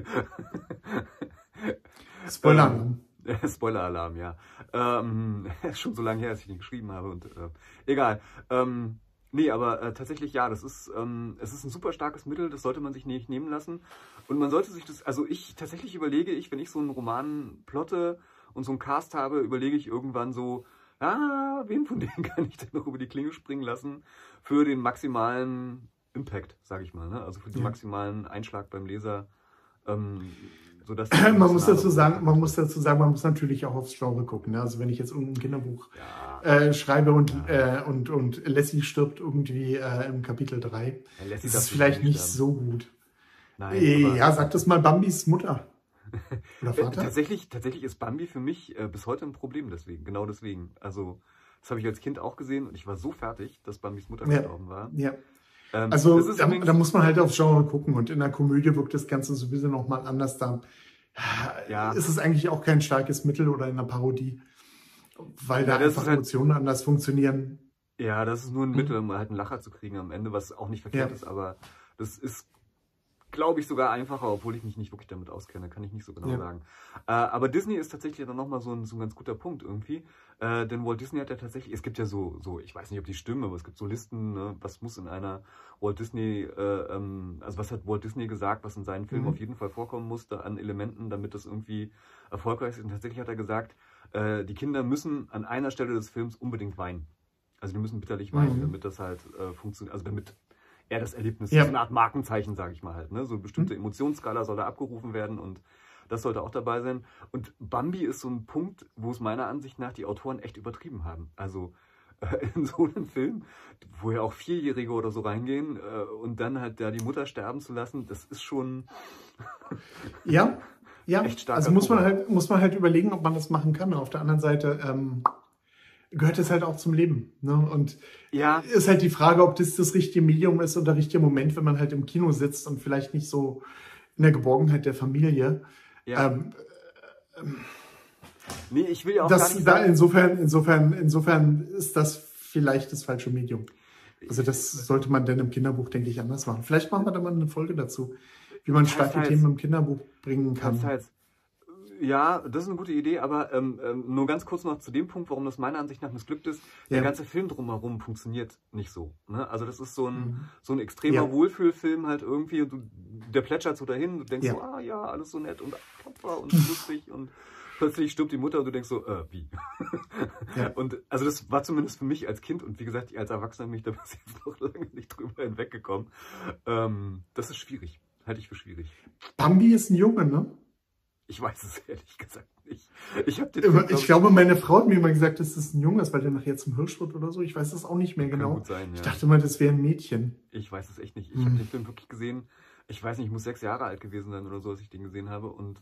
S1: Spoiler-Alarm.
S2: Ähm, Spoiler-Alarm, ja. Ähm, schon so lange her, als ich ihn geschrieben habe. Und äh, egal. Ähm, nee, aber äh, tatsächlich ja, das ist, ähm, es ist ein super starkes Mittel, das sollte man sich nicht nehmen lassen. Und man sollte sich das, also ich tatsächlich überlege ich, wenn ich so einen Roman plotte und so einen Cast habe, überlege ich irgendwann so, ah, wen von denen kann ich denn noch über die Klinge springen lassen für den maximalen Impact, sage ich mal. Ne? Also für den maximalen Einschlag beim Leser. Ähm, sodass
S1: man muss dazu sagen, man muss dazu sagen, man muss natürlich auch aufs Genre gucken. Ne? Also wenn ich jetzt irgendein Kinderbuch ja. äh, schreibe und, ja. äh, und, und Lassie stirbt irgendwie äh, im Kapitel 3, ja, das ist vielleicht nicht sterben. so gut. Nein, äh, ja, sag das mal Bambis Mutter.
S2: Oder Vater? tatsächlich, tatsächlich ist Bambi für mich äh, bis heute ein Problem deswegen, genau deswegen. Also, das habe ich als Kind auch gesehen und ich war so fertig, dass Bambis Mutter ja. gestorben war.
S1: Ja. Ähm, also, da, da, muss man halt aufs Genre gucken und in der Komödie wirkt das Ganze sowieso nochmal anders. Da ja. ist es eigentlich auch kein starkes Mittel oder in einer Parodie, weil ja, da einfach halt, Emotionen anders funktionieren.
S2: Ja, das ist nur ein Mittel, um halt einen Lacher zu kriegen am Ende, was auch nicht verkehrt ist, aber das ist glaube ich, sogar einfacher, obwohl ich mich nicht wirklich damit auskenne, kann ich nicht so genau ja. sagen. Äh, aber Disney ist tatsächlich dann nochmal so ein, so ein ganz guter Punkt irgendwie. Äh, denn Walt Disney hat ja tatsächlich, es gibt ja so, so, ich weiß nicht, ob die stimmen, aber es gibt so Listen, ne, was muss in einer Walt Disney, äh, ähm, also was hat Walt Disney gesagt, was in seinen Filmen mhm. auf jeden Fall vorkommen musste an Elementen, damit das irgendwie erfolgreich ist. Und tatsächlich hat er gesagt, äh, die Kinder müssen an einer Stelle des Films unbedingt weinen. Also die müssen bitterlich weinen, mhm. damit das halt äh, funktioniert, also damit eher das Erlebnis, ja. so eine Art Markenzeichen, sage ich mal halt. Ne? So eine bestimmte mhm. Emotionsskala soll da abgerufen werden und das sollte auch dabei sein. Und Bambi ist so ein Punkt, wo es meiner Ansicht nach die Autoren echt übertrieben haben. Also äh, in so einem Film, wo ja auch Vierjährige oder so reingehen äh, und dann halt da die Mutter sterben zu lassen, das ist schon
S1: ja, ja. echt stark. Also muss man halt muss man halt überlegen, ob man das machen kann. Auf der anderen Seite ähm, gehört es halt auch zum Leben. Ne? Und ja. ist halt die Frage, ob das das richtige Medium ist und der richtige Moment, wenn man halt im Kino sitzt und vielleicht nicht so in der Geborgenheit der Familie. Ja. Ähm, ähm,
S2: Nee, ich will ja auch
S1: das, da,
S2: sagen,
S1: insofern, insofern, insofern ist das vielleicht das falsche Medium. Also das sollte man denn im Kinderbuch, denke ich, anders machen. Vielleicht machen wir da mal eine Folge dazu, wie man starke. Themen im Kinderbuch bringen kann.
S2: Teils, teils. Ja, das ist eine gute Idee, aber ähm, ähm, nur ganz kurz noch zu dem Punkt, warum das meiner Ansicht nach missglückt ist. Der
S1: Ja.
S2: ganze Film drumherum funktioniert nicht so. Ne? Also das ist so ein,
S1: Mhm.
S2: so ein extremer
S1: Ja.
S2: Wohlfühlfilm halt irgendwie. Und du, der plätschert so dahin. Du denkst
S1: Ja.
S2: so, ah ja, alles so nett und tapfer und lustig und plötzlich stirbt die Mutter und du denkst so, äh, wie?
S1: Ja.
S2: Und also das war zumindest für mich als Kind und wie gesagt, ich als Erwachsener bin ich da bis jetzt noch lange nicht drüber hinweggekommen. Ähm, das ist schwierig. Halte ich für schwierig.
S1: Bambi ist ein Junge, ne?
S2: Ich weiß es ehrlich gesagt nicht. Ich habe den Film,
S1: Ich glaube, meine Frau hat mir immer gesagt, dass das ein Junge ist, weil der nachher zum Hirsch wird oder so. Ich weiß das auch nicht mehr
S2: Kann
S1: genau.
S2: gut sein,
S1: Ich
S2: ja.
S1: dachte mal, das wäre ein Mädchen.
S2: Ich weiß es echt nicht. Ich
S1: Mhm.
S2: habe den Film wirklich gesehen. Ich weiß nicht, ich muss sechs Jahre alt gewesen sein oder so, als ich den gesehen habe. Und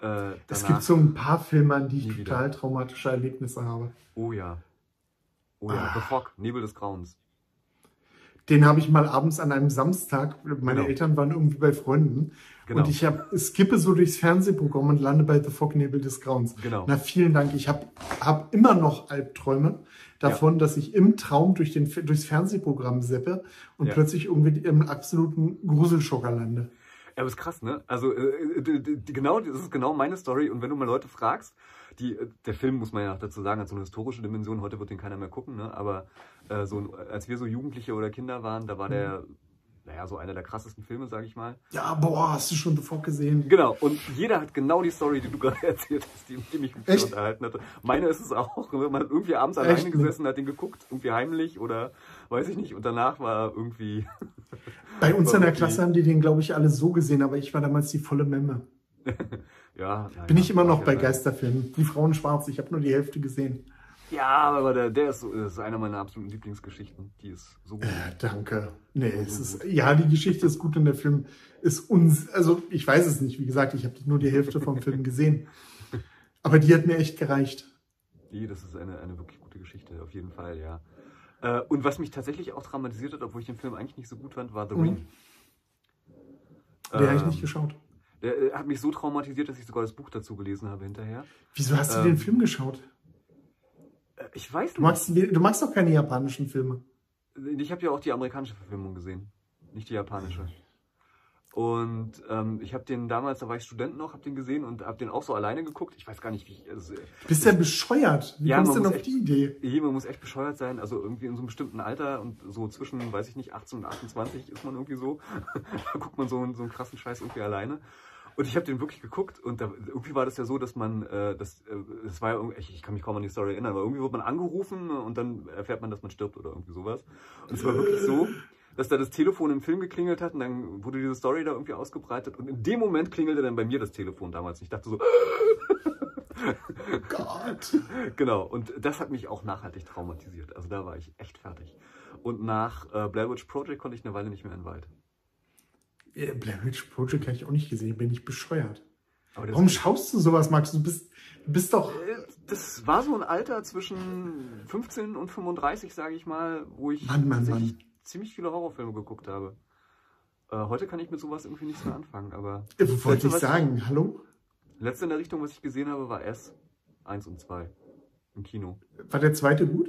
S2: äh,
S1: Es gibt so ein paar Filme, an die ich
S2: wieder.
S1: total traumatische Erlebnisse habe.
S2: oh ja. Oh ja.
S1: Ah.
S2: The Fog, Nebel des Grauens.
S1: Den habe ich mal abends an einem Samstag, meine
S2: Genau.
S1: Eltern waren irgendwie bei Freunden
S2: Genau.
S1: und ich hab, skippe so durchs Fernsehprogramm und lande bei The Fog Nebel des Grauens.
S2: Genau.
S1: Na, vielen Dank. Ich habe hab immer noch Albträume davon, dass ich im Traum durch den, durchs Fernsehprogramm seppe und
S2: Ja.
S1: plötzlich irgendwie im absoluten Gruselschocker lande.
S2: Ja, aber ist krass, ne? Also äh, die, genau, das ist genau meine Story. Und wenn du mal Leute fragst, die, äh, der Film muss man ja auch dazu sagen, hat so eine historische Dimension. Heute wird den keiner mehr gucken, ne? Aber äh, so, als wir so Jugendliche oder Kinder waren, da war der, naja, so einer der krassesten Filme, sag ich mal.
S1: Ja, boah, hast du schon The Fog gesehen?
S2: Genau, und jeder hat genau die Story, die du gerade erzählt hast, die, die mich
S1: Echt?
S2: unterhalten hatte. Meine ist es auch. Wenn man irgendwie abends alleine
S1: Echt?
S2: gesessen hat, den geguckt, irgendwie heimlich oder weiß ich nicht, und danach war irgendwie.
S1: Bei uns in der Klasse haben die den, glaube ich, alle so gesehen, aber ich war damals die volle Memme.
S2: ja, naja,
S1: Bin ich immer noch bei
S2: ja.
S1: Geisterfilmen. Die Frauen schwarz, ich habe nur die Hälfte gesehen.
S2: Ja, aber der, der ist, ist eine meiner absoluten Lieblingsgeschichten. Die ist so gut.
S1: Äh, danke. Nee, es ist, ja, die Geschichte ist gut und der Film ist uns, also ich weiß es nicht, wie gesagt, ich habe nur die Hälfte vom Film gesehen. Aber die hat mir echt gereicht.
S2: Die, das ist eine, eine wirklich gute Geschichte, auf jeden Fall, ja. Äh, und was mich tatsächlich auch traumatisiert hat, obwohl ich den Film eigentlich nicht so gut fand, war The
S1: Mhm.
S2: Ring.
S1: Den habe ich
S2: Ähm,
S1: nicht geschaut.
S2: Der äh, hat mich so traumatisiert, dass ich sogar das Buch dazu gelesen habe hinterher.
S1: Wieso hast du
S2: ähm,
S1: den Film geschaut?
S2: Äh, Ich weiß
S1: Du
S2: nicht.
S1: magst, du magst doch keine japanischen Filme.
S2: Ich habe ja auch die amerikanische Verfilmung gesehen, nicht die japanische. Und ähm, ich habe den damals, da war ich Student noch, habe den gesehen und habe den auch so alleine geguckt. Ich weiß gar nicht, wie ich. Also,
S1: Du bist ja bescheuert. Wie
S2: Ja,
S1: kommst du
S2: man
S1: denn auf die Idee?
S2: jemand muss echt bescheuert sein, also irgendwie in so einem bestimmten Alter und so zwischen, weiß ich nicht, 18 und 28 ist man irgendwie so. da guckt man so, so einen krassen Scheiß irgendwie alleine. Und ich habe den wirklich geguckt und da, irgendwie war das ja so, dass man, äh, das, äh, das war ja ich, ich kann mich kaum an die Story erinnern, aber irgendwie wird man angerufen und dann erfährt man, dass man stirbt oder irgendwie sowas. Und es war wirklich so, dass da das Telefon im Film geklingelt hat und dann wurde diese Story da irgendwie ausgebreitet und in dem Moment klingelte dann bei mir das Telefon damals. Und ich dachte so,
S1: Gott.
S2: Genau, und das hat mich auch nachhaltig traumatisiert. Also da war ich echt fertig. Und nach äh, Blair Witch Project konnte ich eine Weile nicht mehr in den Wald.
S1: Äh, Blair Witch Project habe ich auch nicht gesehen. Bin ich bescheuert. Warum schaust du sowas, Max? Du bist, du bist doch.
S2: Äh, das war so ein Alter zwischen 15 und 35, sage ich mal, wo ich
S1: Mann, Mann, Mann.
S2: ziemlich viele Horrorfilme geguckt habe. Äh, heute kann ich mit sowas irgendwie nichts mehr anfangen, aber
S1: Äh, Wollte ich sagen. Hallo?
S2: letzte in der Richtung, was ich gesehen habe, war S 1 und 2 im Kino.
S1: War der zweite gut?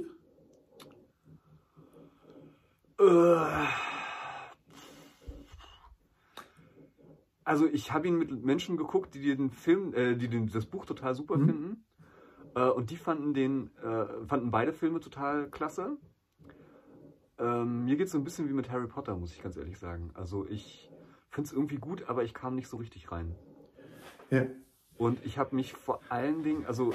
S2: Äh, Also ich habe ihn mit Menschen geguckt, die den Film, äh, die den, das Buch total super
S1: Mhm.
S2: finden. Äh, und die fanden den, äh, fanden beide Filme total klasse. Ähm, mir geht es so ein bisschen wie mit Harry Potter, muss ich ganz ehrlich sagen. Also ich finde es irgendwie gut, aber ich kam nicht so richtig rein.
S1: Ja.
S2: Und ich habe mich vor allen Dingen, also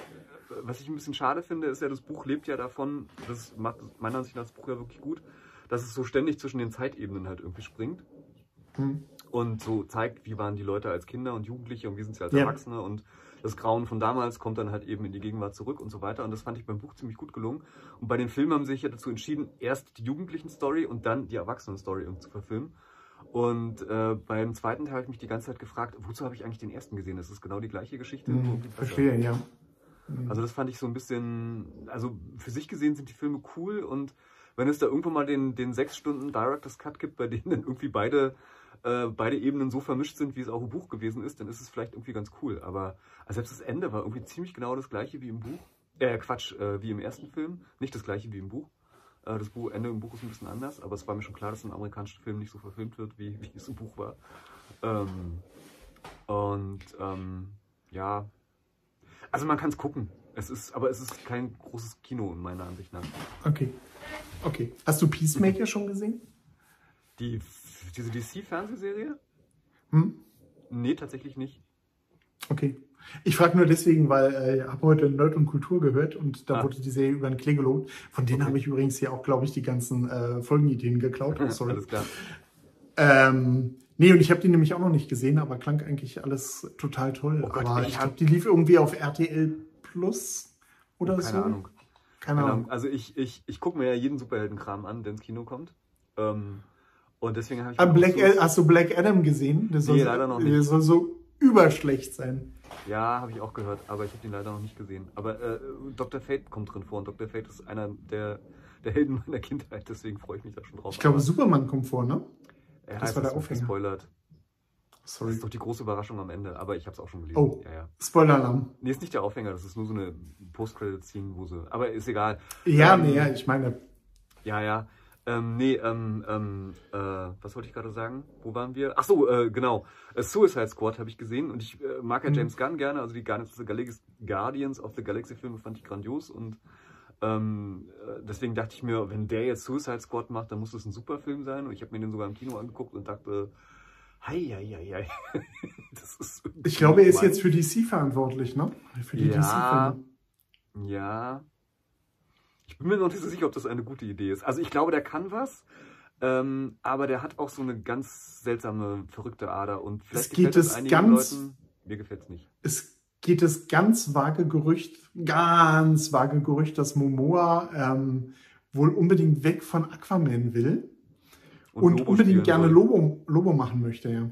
S2: was ich ein bisschen schade finde, ist ja, das Buch lebt ja davon, das macht meiner Ansicht nach das Buch ja wirklich gut, dass es so ständig zwischen den Zeitebenen halt irgendwie springt
S1: Hm.
S2: Und so zeigt, wie waren die Leute als Kinder und Jugendliche und wie sind sie als
S1: Ja.
S2: Erwachsene und das Grauen von damals kommt dann halt eben in die Gegenwart zurück und so weiter und das fand ich beim Buch ziemlich gut gelungen und bei den Filmen haben sie sich ja dazu entschieden, erst die Jugendlichen-Story und dann die Erwachsenen-Story zu verfilmen und äh, beim zweiten Teil habe ich mich die ganze Zeit gefragt, wozu habe ich eigentlich den ersten gesehen? Das ist genau die gleiche Geschichte.
S1: Hm.
S2: irgendwie besser.
S1: Verstehe, ja. Hm.
S2: Also das fand ich so ein bisschen, also für sich gesehen sind die Filme cool und wenn es da irgendwo mal den, den sechs Stunden Director's Cut gibt, bei denen dann irgendwie beide, äh, beide Ebenen so vermischt sind, wie es auch im Buch gewesen ist, dann ist es vielleicht irgendwie ganz cool. Aber also selbst das Ende war irgendwie ziemlich genau das gleiche wie im Buch. Äh, Quatsch, äh, wie im ersten Film. Nicht das gleiche wie im Buch. Äh, das Buch, Ende im Buch ist ein bisschen anders, aber es war mir schon klar, dass ein amerikanischer Film nicht so verfilmt wird, wie, wie es im Buch war. Ähm, und ähm, ja, also man kann es gucken. Es ist, aber es ist kein großes Kino in meiner Ansicht nach.
S1: Okay. Okay. Hast du Peacemaker schon gesehen?
S2: Die, diese DC-Fernsehserie?
S1: Hm?
S2: Nee, tatsächlich nicht.
S1: Okay. Ich frage nur deswegen, weil äh, ich habe heute Nerd und Kultur gehört und da
S2: Ah.
S1: wurde die Serie über den Klee gelobt. Von denen
S2: Okay.
S1: habe ich übrigens hier auch, glaube ich, die ganzen äh, Folgenideen geklaut. Oh, sorry.
S2: Alles klar.
S1: Ähm, nee, und ich habe die nämlich auch noch nicht gesehen, aber klang eigentlich alles total toll.
S2: Oh Gott,
S1: aber
S2: ich
S1: glaube, die lief irgendwie auf RTL Plus oder
S2: Keine
S1: so.
S2: Ahnung.
S1: Keine
S2: Keine
S1: Ahnung.
S2: Ahnung. Also ich, ich, ich gucke mir ja jeden Superheldenkram an, der ins Kino kommt. Ähm, und deswegen habe ich...
S1: Ah, Black,
S2: so-
S1: hast du Black Adam gesehen? Der soll,
S2: Nee, leider noch
S1: Der
S2: nicht.
S1: soll so überschlecht sein.
S2: Ja, habe ich auch gehört, aber ich habe den leider noch nicht gesehen. Aber äh, Dr. Fate kommt drin vor und Dr. Fate ist einer der, der Helden meiner Kindheit, deswegen freue ich mich da schon drauf.
S1: Ich glaube,
S2: Aber
S1: Superman kommt vor, ne?
S2: er
S1: das
S2: hat
S1: war der Aufhänger.
S2: gespoilert. Das
S1: Sorry.
S2: ist doch die große Überraschung am Ende, aber ich habe es auch schon gelesen.
S1: Oh.
S2: Ja, ja.
S1: Spoiler-Alarm.
S2: Nee, ist nicht der Aufhänger, das ist nur so eine Post-Credit-Scene, wo sie. Aber ist egal.
S1: Ja,
S2: Ähm,
S1: nee, ja, ich meine,
S2: Ja, ja. Ähm, nee, ähm, ähm, äh, was wollte ich gerade sagen? Wo waren wir? Ach so, äh, genau. Äh, Suicide Squad habe ich gesehen und ich äh, mag ja
S1: Mhm.
S2: James Gunn gerne. Also die Guardians of the Galaxy, Guardians of the Galaxy Filme fand ich grandios und ähm, äh, deswegen dachte ich mir, wenn der jetzt Suicide Squad macht, dann muss das ein super Film sein. Und ich habe mir den sogar im Kino angeguckt und dachte, hei, hei, hei, hei. das ist
S1: ich glaube, er ist jetzt für DC verantwortlich, ne? Für die
S2: Ja.
S1: DC-Filme.
S2: Ja. Ich bin mir noch nicht so sicher, ob das eine gute Idee ist. Also ich glaube, der kann was, ähm, aber der hat auch so eine ganz seltsame, verrückte Ader und vielleicht
S1: Es geht es
S2: einigen
S1: ganz-
S2: Leuten. Mir gefällt es nicht.
S1: Es geht das ganz vage Gerücht, ganz vage Gerücht, dass Momoa ähm, wohl unbedingt weg von Aquaman will und,
S2: Lobo
S1: unbedingt gerne
S2: soll.
S1: Lobo, Lobo machen möchte, ja.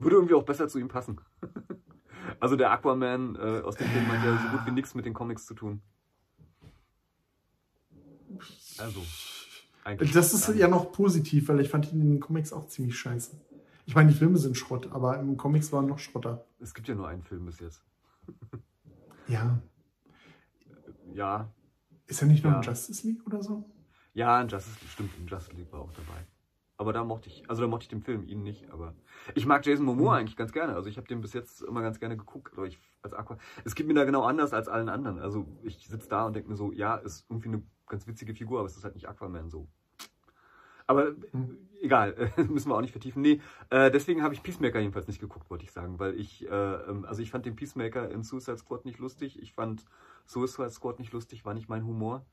S2: Würde irgendwie auch besser zu ihm passen. also der Aquaman äh, aus dem Film hat ja so gut wie nichts mit den Comics zu tun. Also, eigentlich.
S1: Das ist ja noch positiv, weil ich fand ihn in den Comics auch ziemlich scheiße. Ich meine, die Filme sind Schrott, aber im Comics waren noch Schrotter.
S2: Es gibt ja nur einen Film bis jetzt.
S1: Ja.
S2: Ja,
S1: Ist er nicht noch
S2: Ja.
S1: in Justice League oder so?
S2: Ja, in Justice League, stimmt, in Justice League war auch dabei. Aber da mochte ich, also da mochte ich den Film, ihn nicht, aber ich mag Jason Momoa
S1: Mhm.
S2: eigentlich ganz gerne. Also ich habe den bis jetzt immer ganz gerne geguckt, aber ich als Aqua. Es geht mir da genau anders als allen anderen. Also ich sitze da und denke mir so, ja, ist irgendwie eine ganz witzige Figur, aber es ist halt nicht Aquaman so. Aber
S1: Mhm.
S2: egal, müssen wir auch nicht vertiefen. Nee, äh, deswegen habe ich Peacemaker jedenfalls nicht geguckt, wollte ich sagen, weil ich, äh, ähm, also ich fand den Peacemaker in Suicide Squad nicht lustig. Ich fand Suicide Squad nicht lustig, war nicht mein Humor.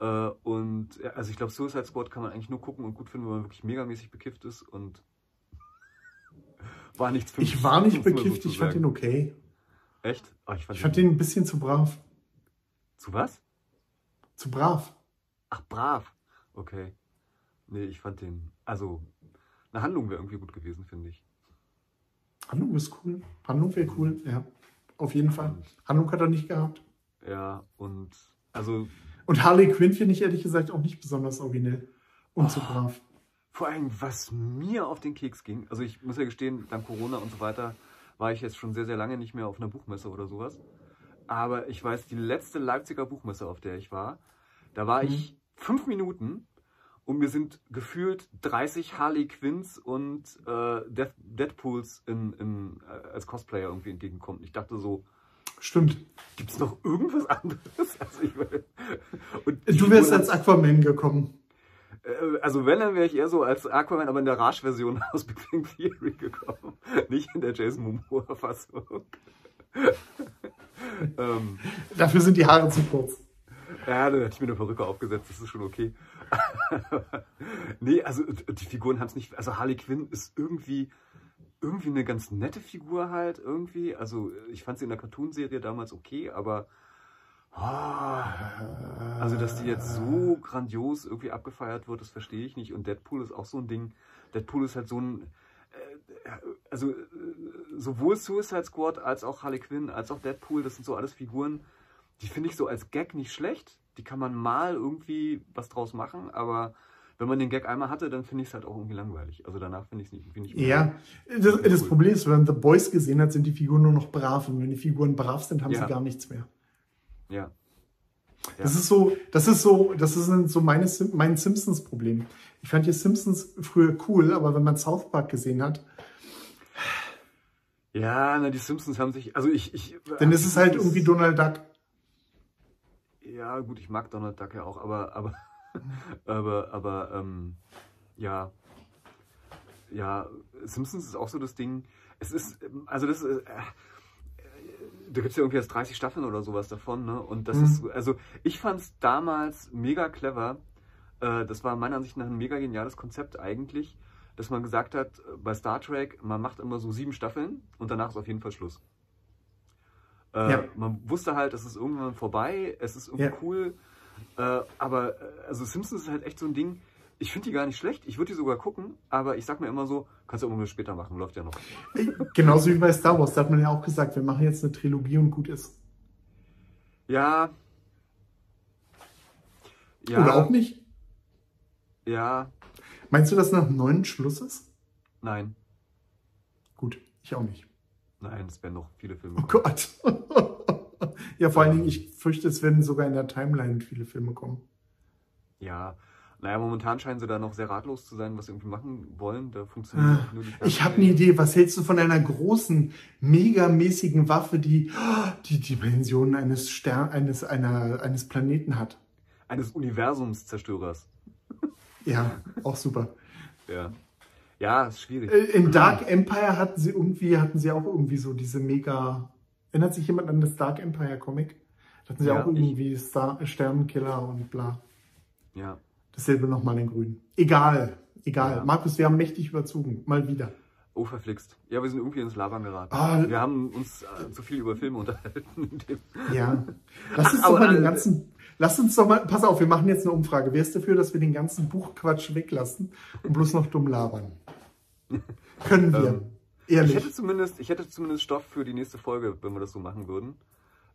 S2: Äh, und also ich glaube, Suicide Squad kann man eigentlich nur gucken und gut finden, wenn man wirklich megamäßig bekifft ist und war nichts für mich.
S1: Ich war nicht bekifft, ich fand ihn okay.
S2: Echt? Ah, ich fand,
S1: Ich fand ihn ein bisschen zu brav.
S2: Zu was?
S1: Zu brav.
S2: Ach, brav. Okay. Nee, ich fand den. Also, eine Handlung wäre irgendwie gut gewesen, finde ich.
S1: Handlung ist cool. Handlung wäre cool, ja. Auf jeden Fall.
S2: Und,
S1: Handlung hat er nicht gehabt.
S2: ja, und also
S1: Und Harley Quinn finde ich ehrlich gesagt auch nicht besonders originell. Und zu
S2: Oh.
S1: brav.
S2: Vor allem, was mir auf den Keks ging, also ich muss ja gestehen, dank Corona und so weiter, war ich jetzt schon sehr, sehr lange nicht mehr auf einer Buchmesse oder sowas. Aber ich weiß, die letzte Leipziger Buchmesse, auf der ich war, da war
S1: Mhm.
S2: ich fünf Minuten und mir sind gefühlt 30 Harley Quinns und äh, Death, Deadpools in, in, äh, als Cosplayer irgendwie entgegenkommen. Ich dachte so,
S1: Stimmt.
S2: gibt es noch irgendwas anderes? Also, die
S1: Du wärst als Aquaman gekommen.
S2: äh, Also wenn, dann wäre ich eher so als Aquaman, aber in der Rage-Version aus Big Bang Theory gekommen. Nicht in der Jason Momoa-Fassung. ähm,
S1: Dafür sind die Haare zu kurz.
S2: Ja, dann hätte ich mir eine Perücke aufgesetzt, das ist schon okay. nee, also die Figuren haben es nicht. Also Harley Quinn ist irgendwie, irgendwie eine ganz nette Figur halt, irgendwie. Also ich fand sie in der Cartoonserie damals okay, aber. ah, Also, dass die jetzt so grandios irgendwie abgefeiert wird, das verstehe ich nicht. Und Deadpool ist auch so ein Ding. Deadpool ist halt so ein. äh, Also, äh, sowohl Suicide Squad als auch Harley Quinn, als auch Deadpool, das sind so alles Figuren, die finde ich so als Gag nicht schlecht. die kann man mal irgendwie was draus machen, aber wenn man den Gag einmal hatte, dann finde ich es halt auch irgendwie langweilig. Also danach finde ich es nicht, nicht
S1: mehr. Ja, das, das cool. Problem ist, wenn man The Boys gesehen hat, sind die Figuren nur noch brav. Und wenn die Figuren brav sind, haben ja. sie gar nichts mehr.
S2: Ja.
S1: Ja. Das ist so, das ist so, das ist so meine, mein Simpsons-Problem. Ich fand die Simpsons früher cool, aber wenn man South Park gesehen hat.
S2: Ja, na, die Simpsons haben sich, also ich, ich.
S1: Denn es ist halt irgendwie Donald Duck.
S2: Ja, gut, ich mag Donald Duck ja auch, aber, aber, aber, aber, ähm, ja, ja, Simpsons ist auch so das Ding. Es ist, also das ist, äh, da gibt es ja irgendwie jetzt 30 Staffeln oder sowas davon, ne? Und das mhm. ist, also ich fand es damals mega clever. Äh, das war meiner Ansicht nach ein mega geniales Konzept eigentlich, dass man gesagt hat, bei Star Trek, man macht immer so sieben Staffeln und danach ist auf jeden Fall Schluss. Äh, ja. Man wusste halt, es ist irgendwann vorbei, es ist irgendwie ja. cool. Äh, aber äh, also Simpsons ist halt echt so ein Ding, ich finde die gar nicht schlecht. Ich würde die sogar gucken, aber ich sag mir immer so, kannst du irgendwann später machen, läuft ja noch.
S1: Genauso wie bei Star Wars, da hat man ja auch gesagt, wir machen jetzt eine Trilogie und gut ist.
S2: Ja.
S1: ja. Oder auch nicht?
S2: Ja.
S1: Meinst du, dass nach neun Schluss ist?
S2: Nein.
S1: Gut, ich auch nicht.
S2: Nein, es werden noch viele Filme.
S1: Oh Gott. ja, vor allen Dingen, ich fürchte, es werden sogar in der Timeline viele Filme kommen.
S2: Ja, naja, momentan scheinen sie da noch sehr ratlos zu sein, was sie irgendwie machen wollen. Da funktioniert
S1: ah, nur die Ich habe eine Idee. Was hältst du von einer großen, megamäßigen Waffe, die die Dimensionen eines Stern, eines, einer, eines Planeten hat?
S2: Eines Universumszerstörers.
S1: Ja, auch super.
S2: ja. Ja, ist schwierig.
S1: Äh, in Dark Empire hatten sie irgendwie, hatten sie auch irgendwie so diese mega. Erinnert sich jemand an das Dark Empire Comic? Da hatten sie ja, auch irgendwie Star Sternenkiller und bla.
S2: Ja.
S1: Dasselbe nochmal in Grün. Egal, egal. Ja. Markus, wir haben mächtig überzogen. Mal wieder.
S2: Oh, verflixt. Ja, wir sind irgendwie ins Labern geraten. Ah, wir haben uns äh, zu viel über Filme unterhalten.
S1: ja. Lass uns Ach, doch mal den ganzen. Lass uns doch mal. Pass auf, wir machen jetzt eine Umfrage. Wer ist dafür, dass wir den ganzen Buchquatsch weglassen und bloß noch dumm labern? Können wir. Ähm,
S2: Ehrlich. Ich hätte, zumindest, ich hätte zumindest Stoff für die nächste Folge, wenn wir das so machen würden.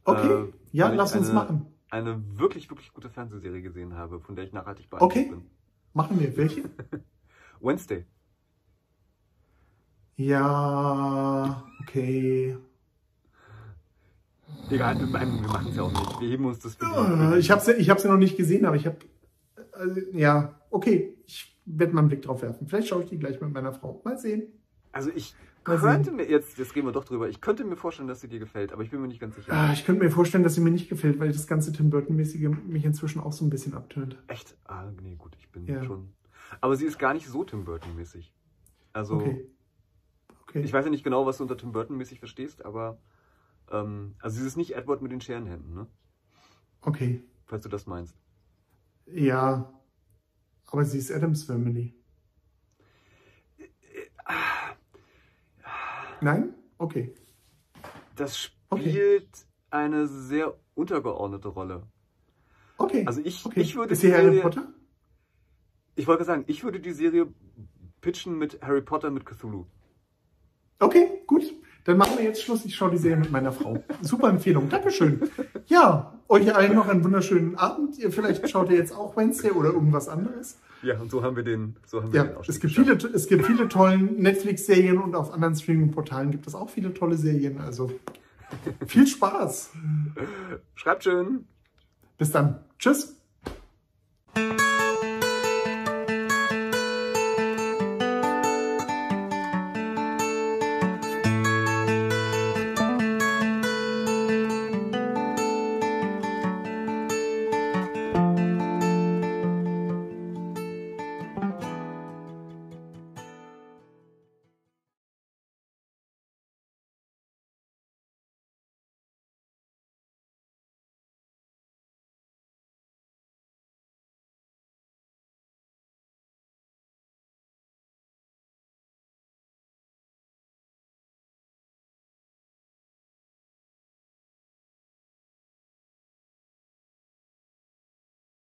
S1: Okay. Äh, ja, lass uns machen
S2: eine wirklich, wirklich gute Fernsehserie gesehen habe, von der ich nachhaltig beeindruckt
S1: okay. bin. Machen wir. Welche?
S2: Wednesday.
S1: Ja, okay.
S2: Egal, wir, machen es ja auch nicht. Wir heben uns das
S1: für Ich habe sie, ich sie noch nicht gesehen, aber ich habe. Also, ja, okay. Ich werde mal einen Blick drauf werfen. Vielleicht schaue ich die gleich mit meiner Frau. Mal sehen.
S2: Also ich könnte mir, jetzt, jetzt reden wir doch drüber, ich könnte mir vorstellen, dass sie dir gefällt, aber ich bin mir nicht ganz sicher.
S1: Ah, ich könnte mir vorstellen, dass sie mir nicht gefällt, weil das ganze Tim Burton-mäßige mich inzwischen auch so ein bisschen abtönt.
S2: Echt? Ah, nee, gut, ich bin ja. schon. Aber sie ist gar nicht so Tim Burton-mäßig. Also, okay. Okay. ich weiß ja nicht genau, was du unter Tim Burton-mäßig verstehst, aber ähm, also sie ist nicht Edward mit den Scherenhänden, ne?
S1: Okay.
S2: Falls du das meinst.
S1: Ja, aber sie ist Adams Family. Nein? Okay.
S2: Das spielt okay. eine sehr untergeordnete Rolle.
S1: Okay.
S2: Also ich,
S1: okay.
S2: ich würde
S1: Ist hier Harry Potter?
S2: Ich wollte sagen, ich würde die Serie pitchen mit Harry Potter mit Cthulhu.
S1: Okay, gut. Dann machen wir jetzt Schluss. Ich schaue die Serie mit meiner Frau. Super Empfehlung. Dankeschön. Ja, euch allen noch einen wunderschönen Abend. Ihr vielleicht schaut ihr jetzt auch Wednesday oder irgendwas anderes.
S2: Ja, und so haben wir den, so haben wir
S1: ja, den es gibt viele, Es gibt viele tolle Netflix-Serien und auf anderen Streaming-Portalen gibt es auch viele tolle Serien. Also viel Spaß.
S2: Schreibt schön.
S1: Bis dann. Tschüss.